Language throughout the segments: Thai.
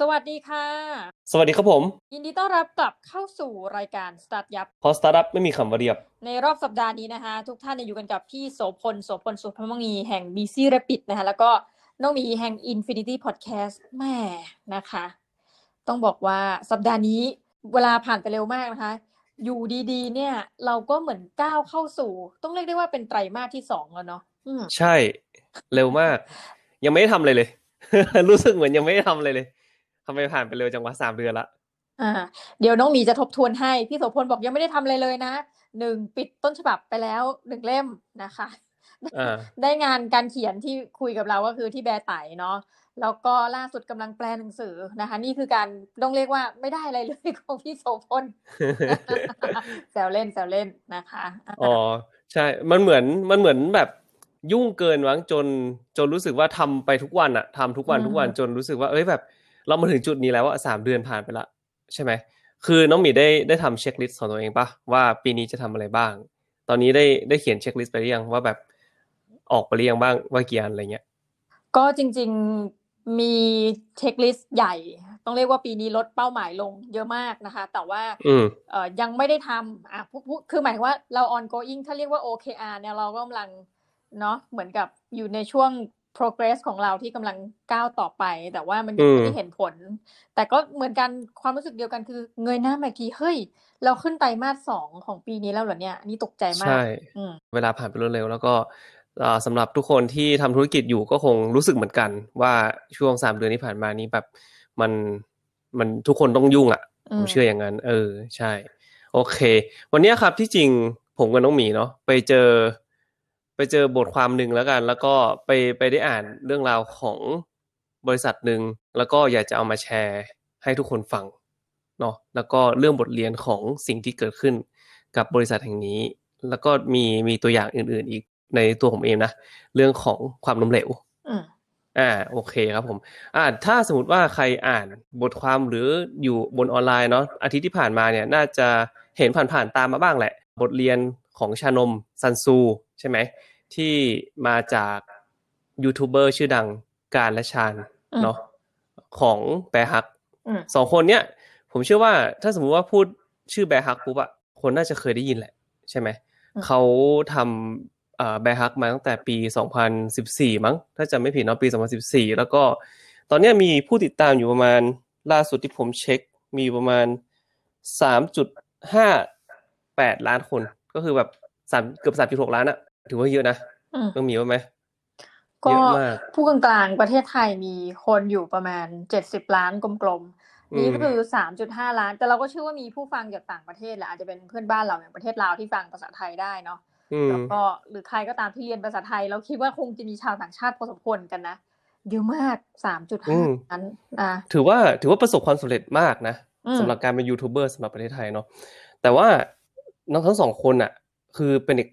สวัสดีค่ะ สวัสดีครับผม ยินดีต้อนรับกลับเข้าสู่รายการ Start ยับพอสตาร์ทอัพไม่มีคำว่าเรียบ ในรอบสัปดาห์นี้นะคะ ทุกท่านเนี่ยอยู่กันกับพี่โสพลโสพลสุพมังงีแห่ง BC Rapid นะคะ แล้วก็น้องหมีแห่ง Infinity Podcast แม่นะคะ ต้องบอกว่าสัปดาห์นี้เวลาผ่านไปเร็วมากนะคะ อยู่ดีๆ เนี่ย เราก็เหมือนก้าวเข้าสู่ ต้องเรียกได้ว่าเป็นไตรมาสที่สองแล้วเนาะอืมใช่ เร็วมาก ยังไม่ได้ทำเลยเลย รู้สึกเหมือนยังไม่ได้ทำเลยเลย ทำไมผ่านไปเร็วจังวะสามเดือนละอ่า เดี๋ยวน้องหมีจะทบทวนให้ พี่โสพลบอกยังไม่ได้ทำอะไรเลยนะหนึ่งปิดต้นฉบับไปแล้วหนึ่งเล่มนะคะอ่าได้งานการเขียนที่คุยกับเราก็คือที่แบร์ไตเนาะแล้วก็ล่าสุดกำลังแปลหนังสือนะคะ นี่คือการต้องเรียกว่าไม่ได้อะไรเลยของพี่โสพลแซวเล่นแซวเล่นนะคะอ๋อใช่มันเหมือนมันเหมือนแบบยุ่งเกินวังจนจนรู้สึกว่าทำไปทุกวันอะทำทุกวันทุกวันจนรู้สึกว่า เอ้ยแบบ เรามาถึงจุดนี้แล้วอะสามเดือนผ่านไปละใช่ไหมคือน้องหมีได้ได้ทำ checklist ของตัวเองปะว่าปีนี้จะทำอะไรบ้าง ตอนนี้ได้ได้เขียน checklist ไปหรือยังว่าแบบออกไปหรือยังบ้างว่ากี่อันอะไรเงี้ยก็จริง ๆมี checklist ใหญ่ ต้องเรียกว่าปีนี้ลดเป้าหมายลงเยอะมากนะคะ แต่ว่าอืมเอ่อยังไม่ได้ทำอะพูดพูดคือหมายถึงว่าเรา ongoing ถ้าเรียกว่า OKR เนี่ยเราก็กำลังเนาะเหมือนกับอยู่ในช่วง progress ของเราที่กำลังก้าวต่อไป แต่ว่ามันยังไม่ได้อืมเห็นผล แต่ก็เหมือนกันความรู้สึกเดียวกันคือ เงยหน้ามาอีกทีเฮ้ย เราขึ้นไตรมาสสองของปีนี้แล้วเหรอเนี่ยอันนี่ตกใจมากใช่อืมเวลาผ่านไปรวดเร็ว แล้วก็อ่าสำหรับทุกคนที่ทำธุรกิจอยู่ก็คงรู้สึกเหมือนกัน ว่าช่วงสามเดือนที่ผ่านมานี้แบบมันมันทุกคนต้องยุ่งอะอืผมมเชื่ออย่างนั้น เออ ใช่ โอเค วันเนี้ยครับที่จริงผมกับน้องหมีเนาะไปเจอ ไปเจอบทความหนึ่งแล้วกัน แล้วก็ไปไปได้อ่านเรื่องราวของบริษัทหนึ่งแล้วก็อยากจะเอามาแชร์ให้ทุกคนฟังเนาะแล้วก็เรื่องบทเรียนของสิ่งที่เกิดขึ้นกับบริษัทแห่งนี้ แล้วก็มีมีตัวอย่างอื่น ๆ อีกในตัวผมเองนะเรื่องของความล้มเหลวอืมอ่าโอเคครับผมอ่าถ้าสมมติว่าใครอ่านบทความหรืออยู่บนออนไลน์เนาะอาทิตย์ที่ผ่านมาเนี่ยน่าจะเห็นผ่านๆตามมาบ้างแหละ บทเรียนของชานมซันซูใช่ไหมที่มาจากยูทูบเบอร์ชื่อดังกานต์และซารต์อืมเนาะของ Bearhug อืมสองคนเนี้ยผมเชื่อว่าถ้าสมมุติว่าพูดชื่อ Bearhug ปุ๊บอะคนน่าจะเคยได้ยินแหละ ใช่ไหมอืมเขาทำเอ่อแบร์ฮักมาตั้งแต่ปี 2014 มั้ง ถ้าจำไม่ผิดเนาะปี 2014 แล้วก็ตอนเนี้ยมีผู้ติดตามอยู่ประมาณล่าสุดที่ผมเช็ค มีอยู่ประมาณ 3.58 ล้านคน ก็คือแบบสามเกือบ3.6ล้านอะ ถือว่าเยอะนะอืม ต้องมีว่าไหมก็เยอะมาก ผู้กลางๆประเทศไทยมีคนอยู่ประมาณเจ็ดสิบล้านกลมๆนี่ก็คือสามจุดห้าล้าน แต่เราก็เชื่อว่ามีผู้ฟังจากต่างประเทศแหละอาจจะเป็นเพื่อนบ้านเราอย่างประเทศลาวที่ฟังภาษาไทยได้เนาะอืม แล้วก็หรือใครก็ตามที่เรียนภาษาไทย เราคิดว่าคงจะมีชาวต่างชาติพอสมควรกันนะเยอะมากสามจุดอืห้าล้านนะถือว่าถือว่าประสบความสำเร็จมากนะอืมสำหรับการเป็นยูทูบเบอร์สำหรับประเทศไทยเนาะแต่ว่าน้องทั้งสองคนอะ คือเป็นเด็ก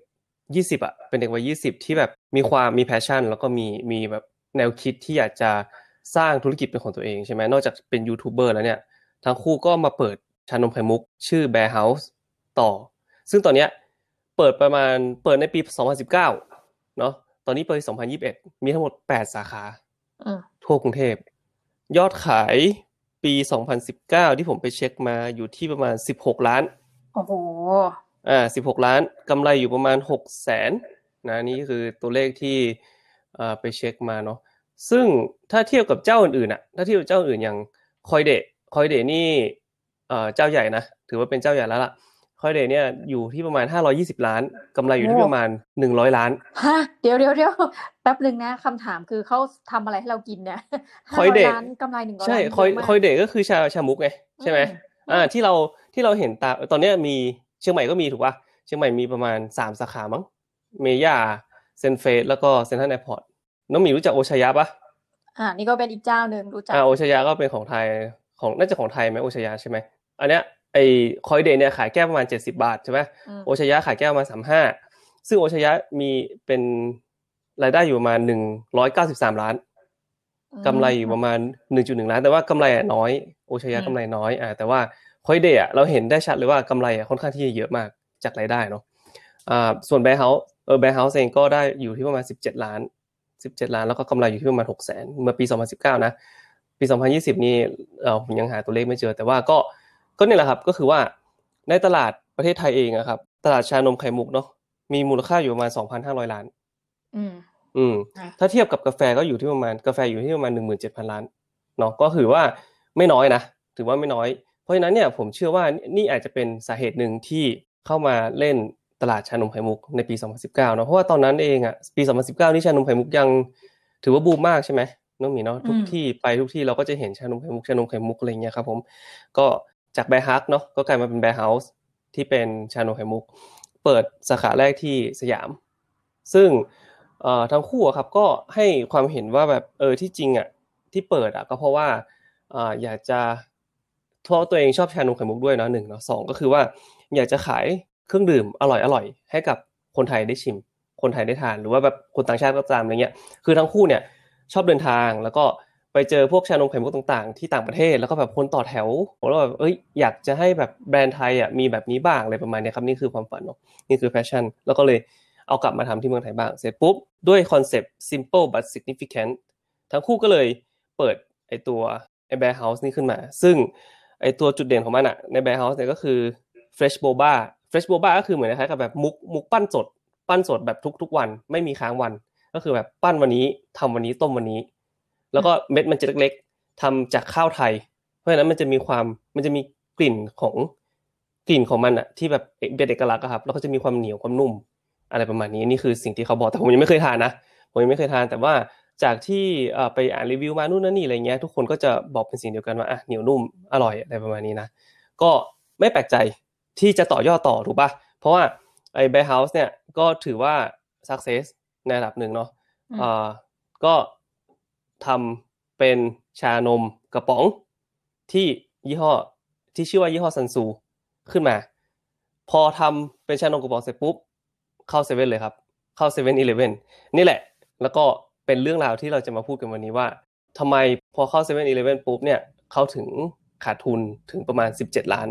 ยี่สิบอะเป็นเด็กวัยยี่สิบที่แบบมีความมี passion แล้วก็มีมีแบบแนวคิดที่อยากจะสร้างธุรกิจเป็นของตัวเองใช่ไหมนอกจากเป็นยูทูบเบอร์แล้วเนี่ย ทั้งคู่ก็มาเปิดชานมไข่มุก ชื่อ Bear House ต่อ ซึ่งตอนเนี้ยเปิดประมาณเปิดในปี 2019 เนาะตอนนี้เปิด2021 มีทั้งหมด 8 สาขาอืมทั่วกรุงเทพ ยอดขายปี 2019 ที่ผมไปเช็คมาอยู่ที่ประมาณ 16 ล้าน โอ้โห อ่า16ล้านกำไรอยู่ประมาณ6แสนนะนี่คือตัวเลขที่อ่าไปเช็คมาเนาะซึ่งถ้าเทียบกับเจ้าอื่นๆอะถ้าเทียบกับเจ้าอื่นอย่างคอยเดะคอยเดะนี่เอ่อเจ้าใหญ่นะถือว่าเป็นเจ้าใหญ่แล้วล่ะคอยเดะเนี่ยอยู่ที่ประมาณ 520 ล้านกำไรอยู่ที่โอ้ประมาณ 100 ล้านฮะเดี๋ยวเดี๋ยวเดี๋ยวแป๊บหนึ่งนะคำถามคือเขาทำอะไรให้เรากินเนี่ยคอยเดะห้าร้ล้านกำไรหนึ่งร้อยใช่ล้านคอยเะมากคอยเดะก็คือชาชามุกไงใช่ไหมอือ่าที่เราที่เราเห็นตามตอนเนี้ยมี เชียงใหม่ก็มีถูกป่ะเชียงใหม่มีประมาณสามสาขามั้งเมญ่าเซนเฟสแล้วก็เซนทรัลแอร์พอร์ตน้องหมีรู้จักโอชายะปะอ่า นี่ก็เป็นอีกเจ้าหนึ่งรู้จักอ่าโอชายะก็เป็นของไทยของน่าจะของไทยไหมโอชายะใช่ไหมอันเนี้ยไอ้ KOI Thé เนี่ยขายแก้วประมาณเจ็ดสิบบาทใช่ไหมอืมโอชายะขายแก้วประมาณสามห้าซึ่งโอชายะมีเป็นรายได้อยู่ประมาณหนึ่งร้อยเก้าสิบสามล้านกำไรอยู่ประมาณ1.1ล้าน แต่ว่ากำไรอะน้อย โอชายะอืมกำไรน้อย อ่า แต่ว่า KOI Thé อะเราเห็นได้ชัดเลยว่ากำไรอะค่อนข้างที่จะเยอะมากจากรายได้เนาะอ่าส่วน Bear House เออ Bear House เองก็ได้อยู่ที่ประมาณ 17 ล้าน 17 ล้าน แล้วก็กำไรอยู่ที่ประมาณ6แสนเมื่อปี 2019 นะปปี2020 นี่เออผมยังหาตัวเลขไม่เจอ แต่ว่าก็ก็นี่แหละครับก็คือว่าในตลาดประเทศไทยเองอะครับ ตลาดชานมไข่มุกเนาะมีมูลค่าอยู่ประมาณ 2,500 ล้าน อืมอืมค่ะถ้าเทียบกับกาแฟก็อยู่ที่ประมาณกาแฟอยู่ที่ประมาณ 17,000 ล้านเนาะก็ถือว่าไม่น้อยนะถือว่าไม่น้อยเพ ราะฉะนั้นเนี่ยผมเชื่อว่านี่อาจจะเป็นสาเหตุหนึ่งที่เข้ามาเล่นตลาดชานมไข่มุกในปี 2019เนาะเพราะว่าตอนนั้นเองอะปี 2019 นี่ชานมไข่มุกยังถือว่าบูมมากใช่ไหมน้องหมีเนาะทุกอืมที่ไปทุกที่เราก็จะเห็นชานมไข่มุกชานมไข่มุกอะไรเงี้ยครับผมก็จาก Bearhug เนาะก็กลายมาเป็น Bear House ที่เป็นชานมไข่มุก เปิดสาขาแรกที่สยาม ซึ่งเอ่อทั้งคู่อะครับก็ให้ความเห็นว่าแบบเออที่จริงอะที่เปิดอะก็เพราะว่าเอ่ออยากจะ เพราะตัวเองชอบชานมไข่มุกด้วยเนาะหนึ่งเนาะสองก็คือว่าอยากจะขายเครื่องดื่มอร่อยอร่อยให้กับคนไทยได้ชิม คนไทยได้ทานหรือว่าแบบคนต่างชาติก็ตามอะไรเงี้ยคือทั้งคู่เนี่ยชอบเดินทางแล้วก็ไปเจอพวกชานมไข่มุกต่างๆ ที่ต่างประเทศแล้วก็แบบคนต่อแถวแล้วแบบเอ้ยอยากจะให้แบบแบรนด์ไทยอะมีแบบนี้บ้างอะไรประมาณนี้ครับนี่คือความฝันเนาะนี่คือ passion แล้วก็เลยเอากลับมาทำที่เมืองไทยบ้างเสร็จปุ๊บด้วยคอนเซปต์ simple but significant ทั้งคู่ก็เลยเปิดไอตัวไอ bear house นี่ขึ้นมา ซึ่ง ไอตัวจุดเด่นของมันอะใน bear house เนี่ยก็คือ fresh boba fresh boba ก็คือเหมือนคล้ายกับแบบมุกมุกปั้นสด ปั้นสดแบบทุกๆวันไม่มีค้างวัน ก็คือแบบปั้นวันนี้ทำวันนี้ต้มวันนี้ แล้วก็เม็ดมันจะเล็กๆทำจากข้าวไทย เพราะฉะนั้นมันจะมีความมันจะมีกลิ่นของกลิ่นของมันอะที่แบบเป็นเอกลักษณ์ครับแล้วก็จะมีความเหนียวความนุ่ม อะไรประมาณนี้นี่คือสิ่งที่เขาบอกแต่ผมยังไม่เคยทานนะผมยังไม่เคยทานแต่ว่า จากที่เอ่อไปอ่านรีวิวมานู่นนั่นนี่อะไรเงี้ยทุกคนก็จะบอกเป็นสิ่งเดียวกันว่าอะเหนียวนุ่มอร่อยอะไรประมาณนี้นะก็ไม่แปลกใจที่จะต่อยอดต่อถูกปะเพราะว่าไอ้แบร์เฮาส์เนี่ยก็ถือว่า success ในระดับหนึ่งเนาะอืมเอ่อก็ทำเป็นชานมกระป๋องที่ยี่ห้อที่ชื่อว่ายี่ห้อซันซูขึ้นมา พอทำเป็นชานมกระป๋องเสร็จปุ๊บเข้าเซเว่นเลยครับ เข้าเซเว่นอีเลฟเว่นนี่แหละ แล้วก็ เป็นเรื่องราวที่เราจะมาพูดกันวันนี้ว่าทำไมพอเข้าเซเว่นอีเลฟเว่นปุ๊บเนี่ยเขาถึงขาดทุนถึงประมาณ 17 ล้าน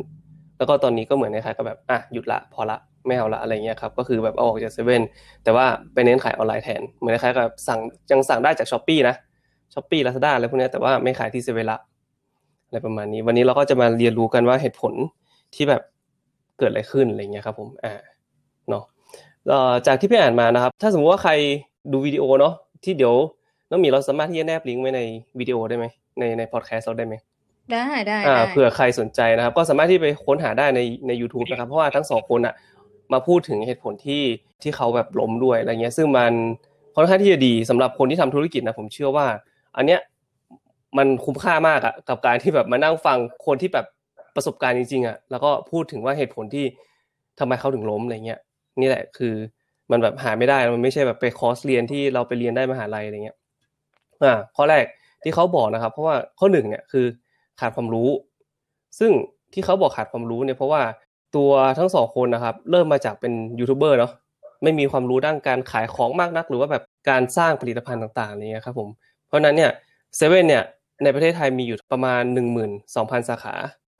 แล้วก็ตอนนี้ก็เหมือนคล้ายๆกับแบบอะหยุดละพอละไม่เอาละอะไรเงี้ยครับก็คือแบบเอาออกจากเซเว่นแต่ว่าไปเน้นขายออนไลน์แทนเหมือนคล้ายๆกับสั่งยังสั่งได้จาก Shopee นะ Shopee Lazada อะไรพวกนี้แต่ว่าไม่ขายที่เซเว่นละอะไรประมาณนี้ วันนี้เราก็จะมาเรียนรู้กันว่าเหตุผลที่แบบเกิดอะไรขึ้นอะไรเงี้ยครับผมอ่าเนาะจากที่พี่อ่านมานะครับ ถ้าสมมติว่าใครดูวิดีโอเนาะ ที่เดี๋ยวน้องหมีเราสามารถที่จะแนบลิงก์ไว้ในวิดีโอได้ไหมในในพอดแคสต์เราได้ไหมได้ได้อ่าได้เผื่อใครสนใจนะครับ ก็สามารถที่ไปค้นหาได้ในใน YouTube นะครับ เพราะว่าทั้งสองคนอะมาพูดถึงเหตุผลที่ที่เขาแบบล้มด้วยอะไรเงี้ย ซึ่งมันค่อนข้างที่จะดีสำหรับคนที่ทำธุรกิจนะผมเชื่อว่า อันเนี้ยมันคุ้มค่ามากอะกับการที่แบบมานั่งฟังคนที่แบบประสบการณ์จริงๆอะแล้วก็พูดถึงว่าเหตุผลที่ทำไมเขาถึงล้มอะไรเงี้ยนี่แหละคือ มันแบบหาไม่ได้ มันไม่ใช่แบบไปคอร์สเรียนที่เราไปเรียนได้มหาลัยอะไรเงี้ยอ่าข้อแรกที่เขาบอกนะครับ เพราะว่าข้อหนึ่งเนี่ยคือขาดความรู้ ซึ่งที่เขาบอกขาดความรู้เนี่ยเพราะว่าตัวทั้งสองคนนะครับ เริ่มมาจากเป็นยูทูบเบอร์เนาะไม่มีความรู้ด้านการขายของมากนัก หรือว่าแบบการสร้างผลิตภัณฑ์ต่างๆอะไรเงี้ยครับผมเพราะฉะนั้นเนี่ยเซเว่นเนี่ยในประเทศไทยมีอยู่ประมาณหนึ่งหมื่นสองพันสาขา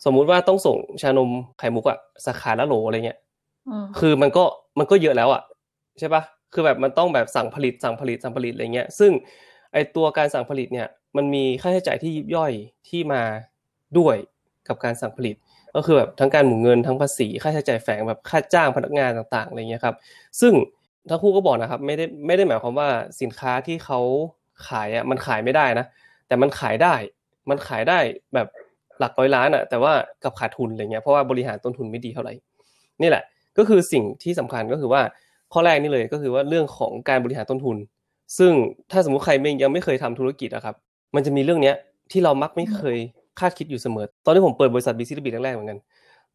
สมมุติว่าต้องส่งชานมไข่มุกอะสาขาละโหลอะไรเงี้ยอืมคือมันก็มันก็เยอะแล้วอะ ใช่ปะคือแบบมันต้องแบบสั่งผลิตสั่งผลิตสั่งผลิตอะไรเงี้ย ซึ่งไอตัวการสั่งผลิตเนี่ยมันมีค่าใช้จ่ายที่ยิบย่อยที่มาด้วยกับการสั่งผลิต ก็คือแบบทั้งการหมุนเงินทั้งภาษีค่าใช้จ่ายแฝงแบบค่าจ้างพนักงานต่างๆอะไรเงี้ยครับ ซึ่งทั้งคู่ก็บอกนะครับไม่ได้ไม่ได้หมายความว่าสินค้าที่เขาขายอะมันขายไม่ได้นะแต่มันขายได้ มันขายได้แบบหลักร้อยล้านอะ แต่ว่ากับขาดทุนอะไรเงี้ยเพราะว่าบริหารต้นทุนไม่ดีเท่าไหร่นี่แหละ ก็คือสิ่งที่สำคัญก็คือว่า ข้อแรกนี่เลยก็คือว่าเรื่องของการบริหารต้นทุน ซึ่งถ้าสมมุติใครไม่ยังไม่เคยทำธุรกิจอะครับ มันจะมีเรื่องเนี้ยที่เรามักไม่เคยคาดคิดอยู่เสมอ ตอนที่ผมเปิดบริษัทบีซีบีแรกๆเหมือนกัน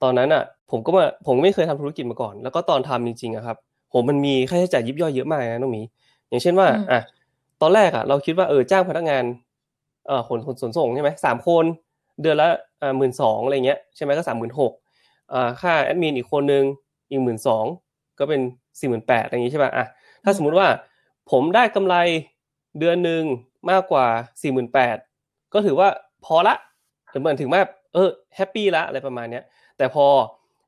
ตอนนั้นอะ ผมก็มาผมไม่เคยทำธุรกิจมาก่อน แล้วก็ตอนทำจริงๆอะครับ ผมมันมีค่าใช้จ่ายยิบย่อยเยอะมากนะน้องหมี อย่างเช่นว่าอืมอะตอนแรกอะเราคิดว่าเออจ้างพนักงานเอ่อขนขนขนส่งใช่ไหมสามคน เดือนละอ่าหมื่นสองอะไรเงี้ยใช่ไหมก็สามหมื่นหกอ่าค่าแอดมินอีกคนนึงอีกหมื่นสอง ก็เป็นสี่หมื่นแปดอะไรอย่างงี้ใช่ป่ะอะถ้าสมมุติว่าผมได้กำไรเดือนหนึ่งมากกว่าสี่หมื่นแปดก็ถือว่าพอละเหมือนถึงว่าเออ happy ละอะไรประมาณเนี้ยแต่พอ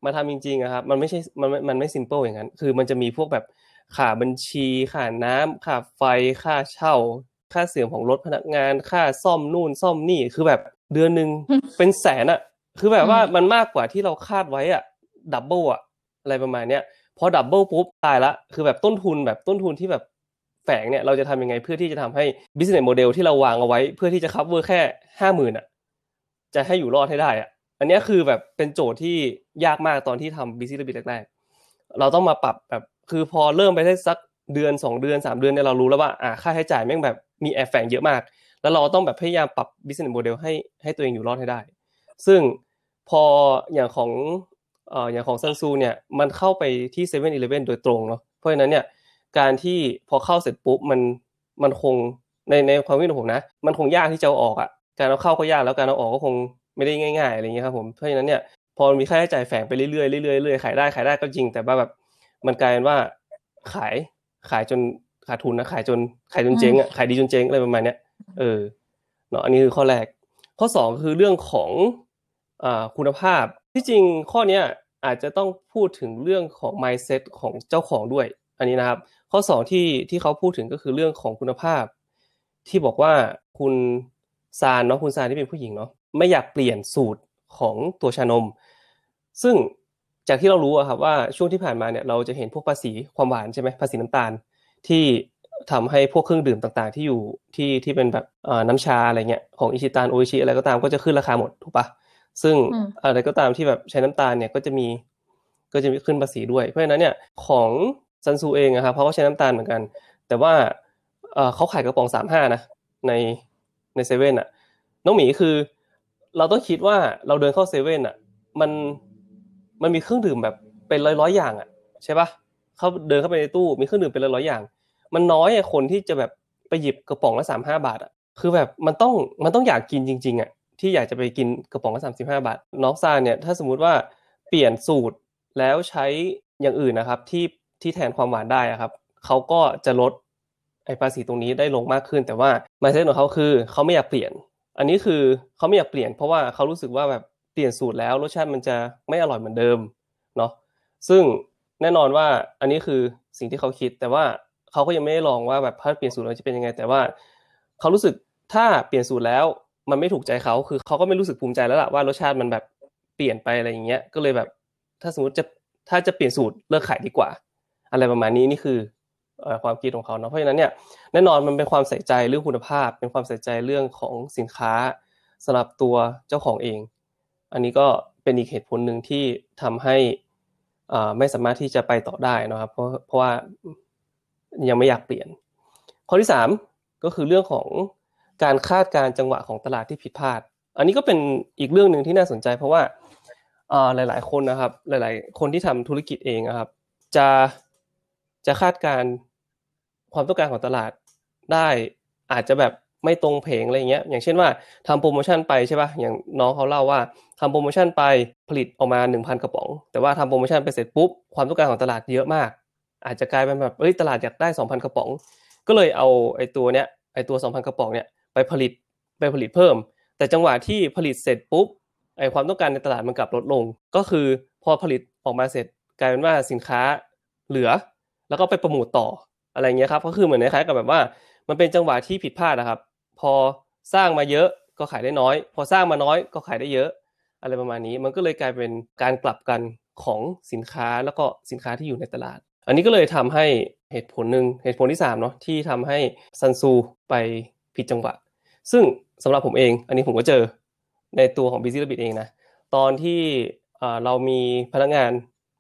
มาทำจริงๆอะครับมันไม่ใช่มันมันมันไม่ simple อย่างนั้น คือมันจะมีพวกแบบค่าบัญชีค่าน้ำค่าไฟค่าเช่า ค่าเสื่อมของรถพนักงานค่าซ่อมนู่นซ่อมนี่คือแบบเดือนหนึ่งเป็นแสนอะคือแบบว่ามันมากกว่าที่เราคาดไว้อะ double อะอะไรประมาณเนี้ย พอ double ปุ๊บตายละคือแบบต้นทุนแบบต้นทุนที่แบบแฝงเนี่ยเราจะทำยังไงเพื่อที่จะทำให้ business model ที่เราวางเอาไว้ เพื่อที่จะ cover แค่ห้าหมื่นอะจะให้อยู่รอดให้ได้อะอันนี้คือแบบเป็นโจทย์ที่ยากมากตอนที่ทำ business แรกๆเราต้องมาปรับแบบคือพอเริ่มไปได้สักเดือนสองเดือนสามเดือนเนี่ยเรารู้แล้วว่าอ่าค่าใช้จ่ายแม่งแบบมีแอบแฝงเยอะมาก แล้วเราต้องแบบพยายามปรับ business model ให้ให้ตัวเองอยู่รอดให้ได้ ซึ่งพออย่างของ อ่ออย่างของซันซูเนี่ยมันเข้าไปที่เซเว่นอีเลฟเว่นโดยตรงเนาะเพราะฉะนั้นเนี่ยการที่พอเข้าเสร็จปุ๊บมันมันคงในในความคิดของผมนะ มันคงยากที่จะเอาออกอะการเอาเข้าก็ยากแล้วการเอาออกก็คงไม่ได้ง่าย ๆอะไรเงี้ยครับผมเพราะฉะนั้นเนี่ยพอมีค่าใช้จ่ายแฝงไปเรื่อยๆเรื่อยๆเรื่อยๆขายได้ขายได้ก็จริง แต่ว่าแบบมันกลายเป็นว่าขายขายจนขาดทุนนะขายจนขายจนเจ๊งอะขายดีจนเจ๊งอะไรประมาณเนี้ยเออเนาะอันนี้คือข้อแรก ข้อสองคือเรื่องของอคุณภาพ ที่จริงข้อเนี้ยอาจจะต้องพูดถึงเรื่องของ mindset ของเจ้าของด้วย อันนี้นะครับ ข้อสองที่ที่เขาพูดถึงก็คือเรื่องของคุณภาพ ที่บอกว่าคุณซานเนาะคุณซานที่เป็นผู้หญิงเนาะไม่อยากเปลี่ยนสูตรของตัวชานม ซึ่งจากที่เรารู้อะครับว่าช่วงที่ผ่านมาเนี่ยเราจะเห็นพวกภาษีความหวานใช่ไหมภาษีน้ำตาล ที่ทำให้พวกเครื่องดื่มต่างๆ ที่อยู่ที่ที่เป็นแบบน้ำชาอะไรเงี้ยของอิชิตันโออิชิอะไรก็ตามก็จะขึ้นราคาหมดถูกปะ ซึ่งอะไรก็ตามที่แบบใช้น้ำตาลเนี่ยก็จะมีก็จะมีขึ้นภาษีด้วย เพราะฉะนั้นเนี่ยของซันซูเองนะครับเพราะว่าใช้น้ำตาลเหมือนกัน แต่ว่าเขาขายกระป๋องสามห้านะในในเซเว่นอะ น้องหมีคือ เราต้องคิดว่าเราเดินเข้าเซเว่นอะ มันมันมีเครื่องดื่มแบบเป็นร้อยร้อยอย่างอะใช่ปะเขาเดินเข้าไปในตู้มีเครื่องดื่มเป็นร้อยร้อยอย่าง มันน้อยอะคนที่จะแบบไปหยิบกระป๋องละสามห้าบาทอะคือแบบมันต้องมันต้องอยากกินจริง ๆอะ ที่อยากจะไปกินกระป๋องละสามสิบห้าบาท น้องซานเนี่ยถ้าสมมุติว่าเปลี่ยนสูตรแล้วใช้อย่างอื่นนะครับ ที่ที่แทนความหวานได้อะครับเขาก็จะลดไอภาษีตรงนี้ได้ลงมากขึ้น แต่ว่า mindset ของเขาคือเขาไม่อยากเปลี่ยน อันนี้คือเขาไม่อยากเปลี่ยน เพราะว่าเขารู้สึกว่าแบบเปลี่ยนสูตรแล้วรสชาติมันจะไม่อร่อยเหมือนเดิมเนาะซึ่งแน่นอนว่าอันนี้คือสิ่งที่เขาคิด แต่ว่าเขาก็ยังไม่ได้ลองว่าแบบถ้าเปลี่ยนสูตรแล้วจะเป็นยังไง แต่ว่าเขารู้สึกถ้าเปลี่ยนสูตรแล้ว มันไม่ถูกใจเขาคือเขาก็ไม่รู้สึกภูมิใจแล้วล่ะว่ารสชาติมันแบบเปลี่ยนไปอะไรอย่างเงี้ย ก็เลยแบบ ถ้าสมมติจะถ้าจะเปลี่ยนสูตรเลิกขายดีกว่า อะไรประมาณนี้นี่คือความคิดของเขาเนาะเพราะฉะนั้นเนี่ยแน่นอนมันเป็นความใส่ใจเรื่องคุณภาพ เป็นความใส่ใจเรื่องของสินค้าสำหรับตัวเจ้าของเอง อันนี้ก็เป็นอีกเหตุผลหนึ่งที่ทำให้ไม่สามารถที่จะไปต่อได้นะครับ เพราะเพราะว่ายังไม่อยากเปลี่ยน ข้อที่3ก็คือเรื่องของ การคาดการจังหวะของตลาดที่ผิดพลาด อันนี้ก็เป็นอีกเรื่องหนึ่งที่น่าสนใจ เพราะว่าหลาย ๆ คนนะครับ หลาย ๆ คนที่ทำธุรกิจเองนะครับ จะจะคาดการความต้องการของตลาดได้อาจจะแบบไม่ตรงเพงอะไรเงี้ย อย่างเช่นว่าทำโปรโมชั่นไปใช่ป่ะ อย่างน้องเขาเล่าว่าทำโปรโมชั่นไปผลิตออกมา 1,000 กระป๋อง แต่ว่าทำโปรโมชั่นไปเสร็จปุ๊บ ความต้องการของตลาดเยอะมาก อาจจะกลายเป็นแบบเอ้ยตลาดอยากได้ 2,000 กระป๋อง ก็เลยเอาไอ้ตัวเนี้ยไอ้ตัว 2,000 กระป๋องเนี้ย ไปผลิตไปผลิตเพิ่ม แต่จังหวะที่ผลิตเสร็จปุ๊บไอความต้องการในตลาดมันกลับลดลง ก็คือพอผลิตออกมาเสร็จกลายเป็นว่าสินค้าเหลือ แล้วก็ไปประมูลต่ออะไรเงี้ยครับก็คือเหมือนคล้ายๆกับแบบว่า มันเป็นจังหวะที่ผิดพลาดนะครับ พอสร้างมาเยอะก็ขายได้น้อย พอสร้างมาน้อยก็ขายได้เยอะ อะไรประมาณนี้มันก็เลยกลายเป็นการกลับกันของสินค้าแล้วก็สินค้าที่อยู่ในตลาด อันนี้ก็เลยทำให้เหตุผลหนึ่งเหตุผลที่3เนาะที่ทำให้ซันซูไปผิดจังหวะ ซึ่งสำหรับผมเอง อันนี้ผมก็เจอในตัวของ Busy Rabbit เองนะ ตอนที่เรามีพนักงาน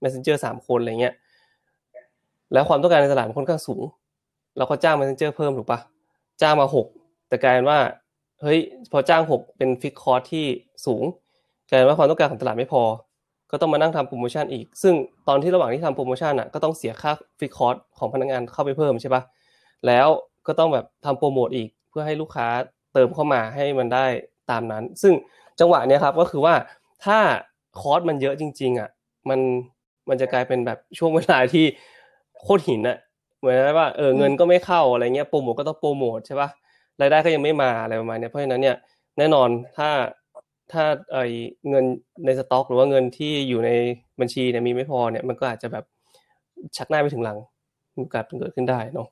Messenger 3คนอะไรเงี้ย แล้วความต้องการในตลาดค่อนข้างสูง เราก็จ้าง Messenger เพิ่มถูกปะจ้างมา6แต่กลายเป็นว่า เฮ้ย พอจ้าง6เป็นฟิกคอร์สที่สูง กลายเป็นว่าความต้องการของตลาดไม่พอ ก็ต้องมานั่งทำโปรโมชั่นอีก ซึ่งตอนที่ระหว่างที่ทำโปรโมชั่นอะ ก็ต้องเสียค่าฟิกคอร์สของพนักงานเข้าไปเพิ่มใช่ปะแล้วก็ต้องแบบทำโปรโมทอีกเพื่อให้ลูกค้า เติมเข้ามาให้มันได้ตามนั้น ซึ่งจังหวะเนี้ยครับก็คือว่าถ้าคอร์สมันเยอะจริง ๆอะมันมันจะกลายเป็นแบบช่วงเวลาที่โคตรหินอะเหมือนว่าเออเงินก็ไม่เข้าอะไรเงี้ยโปรโมทก็ต้องโปรโมทใช่ปะรายได้ก็ยังไม่มาอะไรประมาณนี้เพราะฉะนั้นเนี่ยแน่นอนถ้าถ้าไอเงินในสต็อก หรือว่าเงินที่อยู่ในบัญชีเนี่ยมีไม่พอเนี่ยมันก็อาจจะแบบชักหน้าไปถึงหลังมีโอกาสเกิดขึ้นได้เนาะ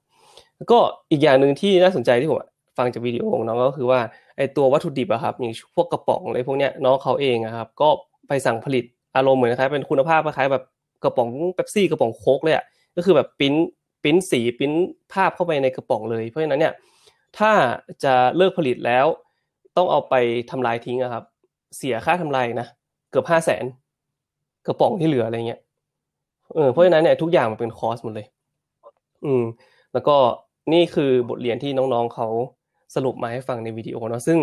แล้วก็อีกอย่างหนึ่งที่น่าสนใจที่ผม ฟังจากวิดีโอของน้องก็คือว่าไอตัววัตถุดิบอะครับอย่างพวกกระป๋องอะไรพวกเนี้ยน้องเขาเองอะครับก็ไปสั่งผลิตอารมณ์เหมือนคล้ายเป็นคุณภาพคล้ายแบบกระป๋องเป๊ปซี่กระป๋องโค้กเลยอะก็คือแบบปิ้นปิ้นสีปิ้นภาพเข้าไปในกระป๋องเลย เพราะฉะนั้นเนี่ยถ้าจะเลิกผลิตแล้ว ต้องเอาไปทำลายทิ้งอะครับ เสียค่าทำลายนะเกือบห้าแสนกระป๋องที่เหลืออะไรเงี้ยเออเพราะฉะนั้นเนี่ยทุกอย่างมันเป็นคอสหมดเลย อืม แล้วก็นี่คือบทเรียนที่น้องๆเขา สรุปมาให้ฟังในวิดีโอเนาะซึ่ง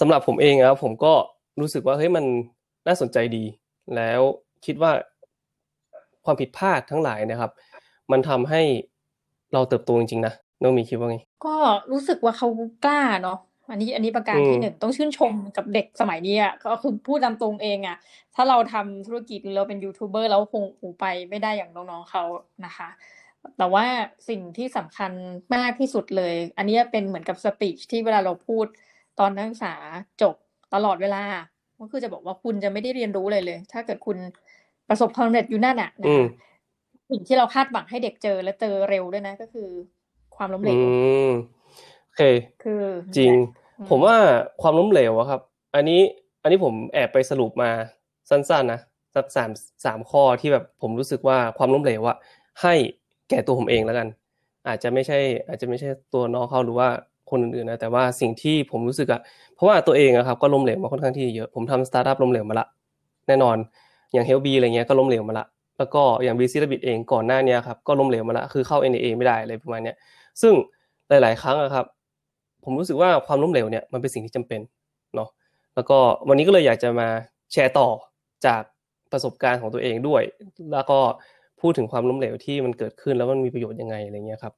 สำหรับผมเองครับผมก็รู้สึกว่าเฮ้ยมันน่าสนใจดี แล้วคิดว่าความผิดพลาดทั้งหลายนะครับ มันทำให้เราเติบโตจริงๆนะน้องมีคิดว่าไงก็รู้สึกว่าเขากล้าเนาะอันนี้อันนี้ประการอืมที่หนึ่งต้องชื่นชมกับเด็กสมัยนี้อะก็คือพูดตามตรงเองอะถ้าเราทำธุรกิจหรือเราเป็นยูทูบเบอร์เราคงคงไปไม่ได้อย่างน้องๆเขานะคะ แต่ว่าสิ่งที่สำคัญมากที่สุดเลย อันนี้เป็นเหมือนกับสปีชที่เวลาเราพูดตอนนักศึกษาจบตลอดเวลา ก็คือจะบอกว่าคุณจะไม่ได้เรียนรู้อะไรเลย ถ้าเกิดคุณประสบความสำเร็จอยู่นั่นน่ะนะอืมคะสิ่งที่เราคาดหวังให้เด็กเจอและเจอเร็วด้วยนะ ก็คือความล้มเหลอืวมโอเค คือจริงอืมผมว่าความล้มเหลวอะครับ อันนี้ อันนี้ผมแอบไปสรุปมาสั้นๆนะสักสามสามข้อที่แบบผมรู้สึกว่าความล้มเหลวอะให้ แก่ตัวผมเองแล้วกัน อาจจะไม่ใช่ อาจจะไม่ใช่ตัวน้องเขาหรือว่าคนอื่นๆนะแต่ว่าสิ่งที่ผมรู้สึกอะเพราะว่าตัวเองอะครับก็ล้มเหลวมาค่อนข้างที่เยอะผมทำสตาร์ทอัพล้มเหลวมาละแน่นอนอย่างเฮลบีอะไรเงี้ยก็ล้มเหลวมาละแล้วก็อย่าง Busy Rabbit เองก่อนหน้านี้ครับก็ล้มเหลวมาละคือเข้า NA ไม่ได้อะไรประมาณเนี้ยซึ่งหลาย ๆ ครั้งอะครับ ผมรู้สึกว่าความล้มเหลวเนี่ยมันเป็นสิ่งที่จำเป็นเนาะแล้วก็วันนี้ก็เลยอยากจะมาแชร์ต่อจากประสบการณ์ของตัวเองด้วย แล้วก็ พูดถึงความล้มเหลวที่มันเกิดขึ้นแล้วมันมีประโยชน์ยังไงอะไรเงี้ยครับ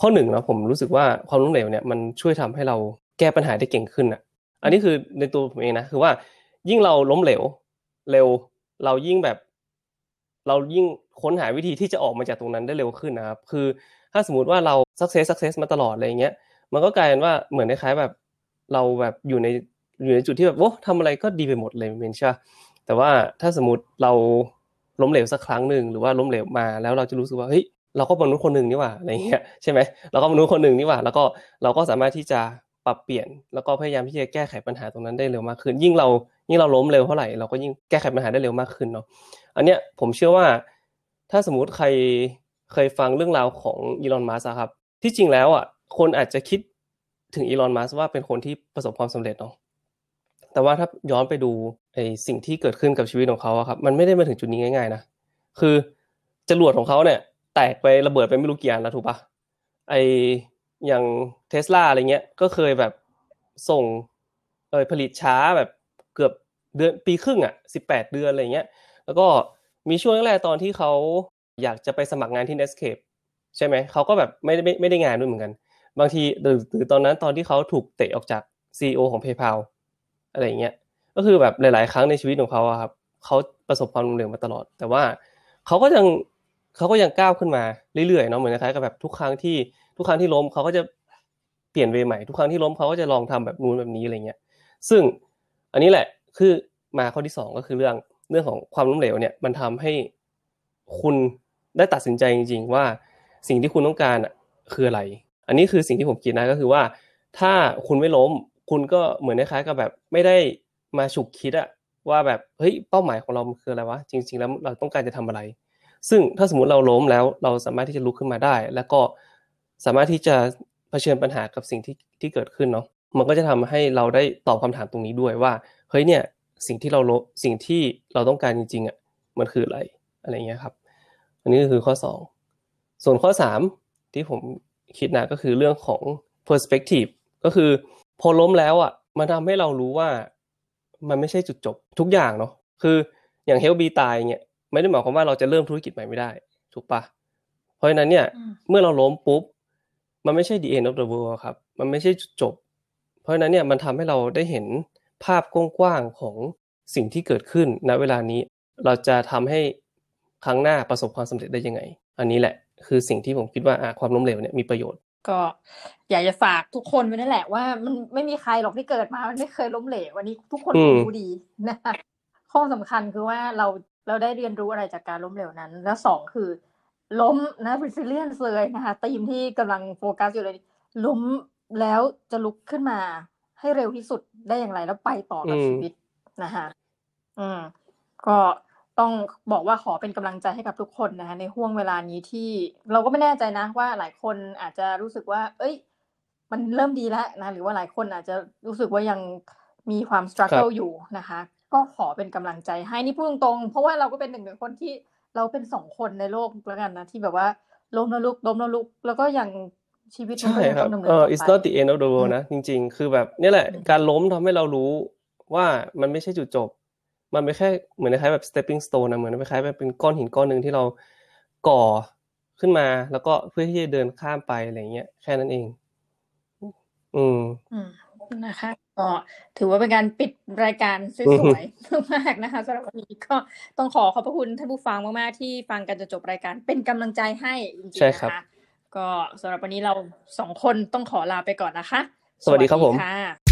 ข้อหนึ่งนะผมรู้สึกว่าความล้มเหลวเนี่ยมันช่วยทำให้เราแก้ปัญหาได้เก่งขึ้นอะ อันนี้คือในตัวผมเองนะคือว่ายิ่งเราล้มเหลวเร็วเรายิ่งแบบ เรายิ่งค้นหาวิธีที่จะออกมาจากตรงนั้นได้เร็วขึ้นนะครับ คือถ้าสมมติว่าเรา success success มาตลอดอะไรเงี้ย มันก็กลายเป็นว่าเหมือนคล้ายๆแบบ เราแบบอยู่ในอยู่ในจุดที่แบบโอ้ทำอะไรก็ดีไปหมดเลยเป็นช่แต่ว่าถ้าสมมติเรา ล้มเหลวสักครั้งหนึ่งหรือว่าล้มเหลวมาแล้วเราจะรู้สึกว่าเฮ้ยเราก็มนุษย์คนหนึ่งนี่หว่าอะไรเงี้ยใช่ไหมเราก็มนุษย์คนหนึ่งนี่หว่า แล้วก็เราก็สามารถที่จะปรับเปลี่ยน แล้วก็พยายามที่จะแก้ไขปัญหาตรงนั้นได้เร็วมากขึ้น ยิ่งเรายิ่งเราล้มเร็วเท่าไหร่เราก็ยิ่งแก้ไขปัญหาได้เร็วมากขึ้นเนาะอันเนี้ยผมเชื่อว่า ถ้าสมมติใครเคยฟังเรื่องราวของอีลอนมัสครับที่จริงแล้วอะคนอาจจะคิดถึงอีลอนมัสว่าเป็นคนที่ประสบความสำเร็จเนาะ แต่ว่าถ้าย้อนไปดูไอสิ่งที่เกิดขึ้นกับชีวิตของเขาครับ มันไม่ได้มาถึงจุดนี้ง่าย ๆ นะ คือจรวดของเขาเนี่ย แตกไประเบิดไปไม่รู้กี่อันแล้วถูกปะไออย่างเทสลาอะไรเงี้ย ก็เคยแบบส่งเออผลิตช้าแบบเกือบเดือนปีครึ่งอะสิบแปดเดือนอะไรเงี้ย แล้วก็มีช่วงแรกๆตอนที่เขาอยากจะไปสมัครงานที่ Netscape ใช่ไหม เขาก็แบบไม่ได้ไม่ไม่ได้งานด้วยเหมือนกัน บางทีหรือหรือตอนนั้นตอนที่เขาถูกเตะออกจาก CEO ของ PayPal อะไรเงี้ยก็คือแบบหลาย ๆ ครั้งในชีวิตของเขาครับเขาประสบความล้มเหลวมาตลอด แต่ว่าเขาก็ยังเขาก็ยังก้าวขึ้นมาเรื่อย ๆ เนาะเหมือนคล้ายๆกับแบบทุกครั้งที่ทุกครั้งที่ล้มเขาก็จะเปลี่ยนเวใหม่ทุกครั้งที่ล้มเขาก็จะลองทำแบบนู้นแบบนี้อะไรเงี้ยซึ่งอันนี้แหละคือมาข้อที่สองก็คือเรื่องเรื่องของความล้มเหลวเนี่ยมันทำให้คุณได้ตัดสินใจจริง ๆ ว่าสิ่งที่คุณต้องการอะคืออะไร อันนี้คือสิ่งที่ผมคิดนะก็คือว่า ถ้าคุณไม่ล้ม คุณก็เหมือนคล้ายๆกับแบบไม่ได้มาฉุกคิดอะว่าแบบเฮ้ยเป้าหมายของเรามันคืออะไรวะจริง ๆ แล้วเราต้องการจะทำอะไร ซึ่งถ้าสมมติเราล้มแล้วเราสามารถที่จะลุกขึ้นมาได้ แล้วก็สามารถที่จะเผชิญปัญหากับสิ่งที่ที่เกิดขึ้นเนาะมันก็จะทำให้เราได้ตอบคำถามตรงนี้ด้วยว่าเฮ้ยเนี่ยสิ่งที่เราลสิ่งที่เราต้องการจริงๆอะมันคืออะไรอะไรเงี้ยครับ อันนี้ก็คือข้อสองส่วนข้อสามที่ผมคิดนะก็คือเรื่องของ perspective ก็คือ พอล้มแล้วอะมันทำให้เรารู้ว่ามันไม่ใช่จุดจบทุกอย่างเนาะคืออย่างเฮลบีตายเงี้ยไม่ได้หมายความว่าเราจะเริ่มธุรกิจใหม่ไม่ได้ ถูกปะเพราะฉะนั้นเนี่ยอืมเมื่อเราล้มปุ๊บ มันไม่ใช่ the end of the world ครับ มันไม่ใช่จุดจบ เพราะฉะนั้นเนี่ยมันทำให้เราได้เห็นภาพกว้างๆของสิ่งที่เกิดขึ้นณเวลานี้ เราจะทำให้ครั้งหน้าประสบความสำเร็จได้ยังไง อันนี้แหละ คือสิ่งที่ผมคิดว่าอะความล้มเหลวเนี่ยมีประโยชน์ ก็อยากจะฝากทุกคนไว้นั่นแหละว่า มันไม่มีใครหรอกที่เกิดมา มันไม่เคยล้มเหลววันนี้ทุกคนอืมรู้ดีนะคะข้อสำคัญคือว่าเราเราได้เรียนรู้อะไรจากการล้มเหลวนั้น แล้วสองคือ ล้มนะ resilience เลยนะคะทีมที่กำลังโฟกัสอยู่เลยล้มแล้วจะลุกขึ้นมา ให้เร็วที่สุดได้อย่างไรแล้วไปต่อกับอืมชีวิตนะคะอืม ก็ ต้องบอกว่าขอเป็นกำลังใจให้กับทุกคนนะคะในห่วงเวลานี้ที่เราก็ไม่แน่ใจนะว่าหลายคนอาจจะรู้สึกว่า เอ้ย มันเริ่มดีแล้วนะหรือว่าหลายคนอาจจะรู้สึกว่ายังมีความส t รั g เกิลอยู่นะคะ ก็ขอเป็นกำลังใจให้นี่พูดตรงๆ เพราะว่าเราก็เป็นหนึ่งในคนที่เราเป็นสองคนในโลกแล้วกันนะที่แบบว่าล้มแล้วลุกล้มแล้วลุก แล้วก็ยังชีวิตมันใช่ก็ยังครัต้บองดำเนินเออต่อ it's ไป not the end of the world นะจริง ๆ คือแบบนี่แหละอืมการล้มทำให้เรารู้ว่ามันไม่ใช่จุดจบ มันไม่แค่เหมือนคล้ายๆแบบ stepping stone นะเหมือนคล้ายๆแบบเป็นก้อนหินก้อนหนึ่งที่เราก่อขึ้นมา แล้วก็เพื่อที่จะเดินข้ามไปอะไรเงี้ยแค่นั้นเอง อืมอืมนะคะก็ถือว่าเป็นการปิดรายการสอืมวยๆมากๆนะคะสำหรับวันนี้ก็ต้องขอขอบพระคุณท่านผู้ฟังมากๆที่ฟังกันจนจบรายการเป็นกำลังใจให้จริงใช่ๆครันะบคะก็สำหรับวันนี้เราสองคนต้องขอลาไปก่อนนะคะ สวัสดีครับผมค่ะ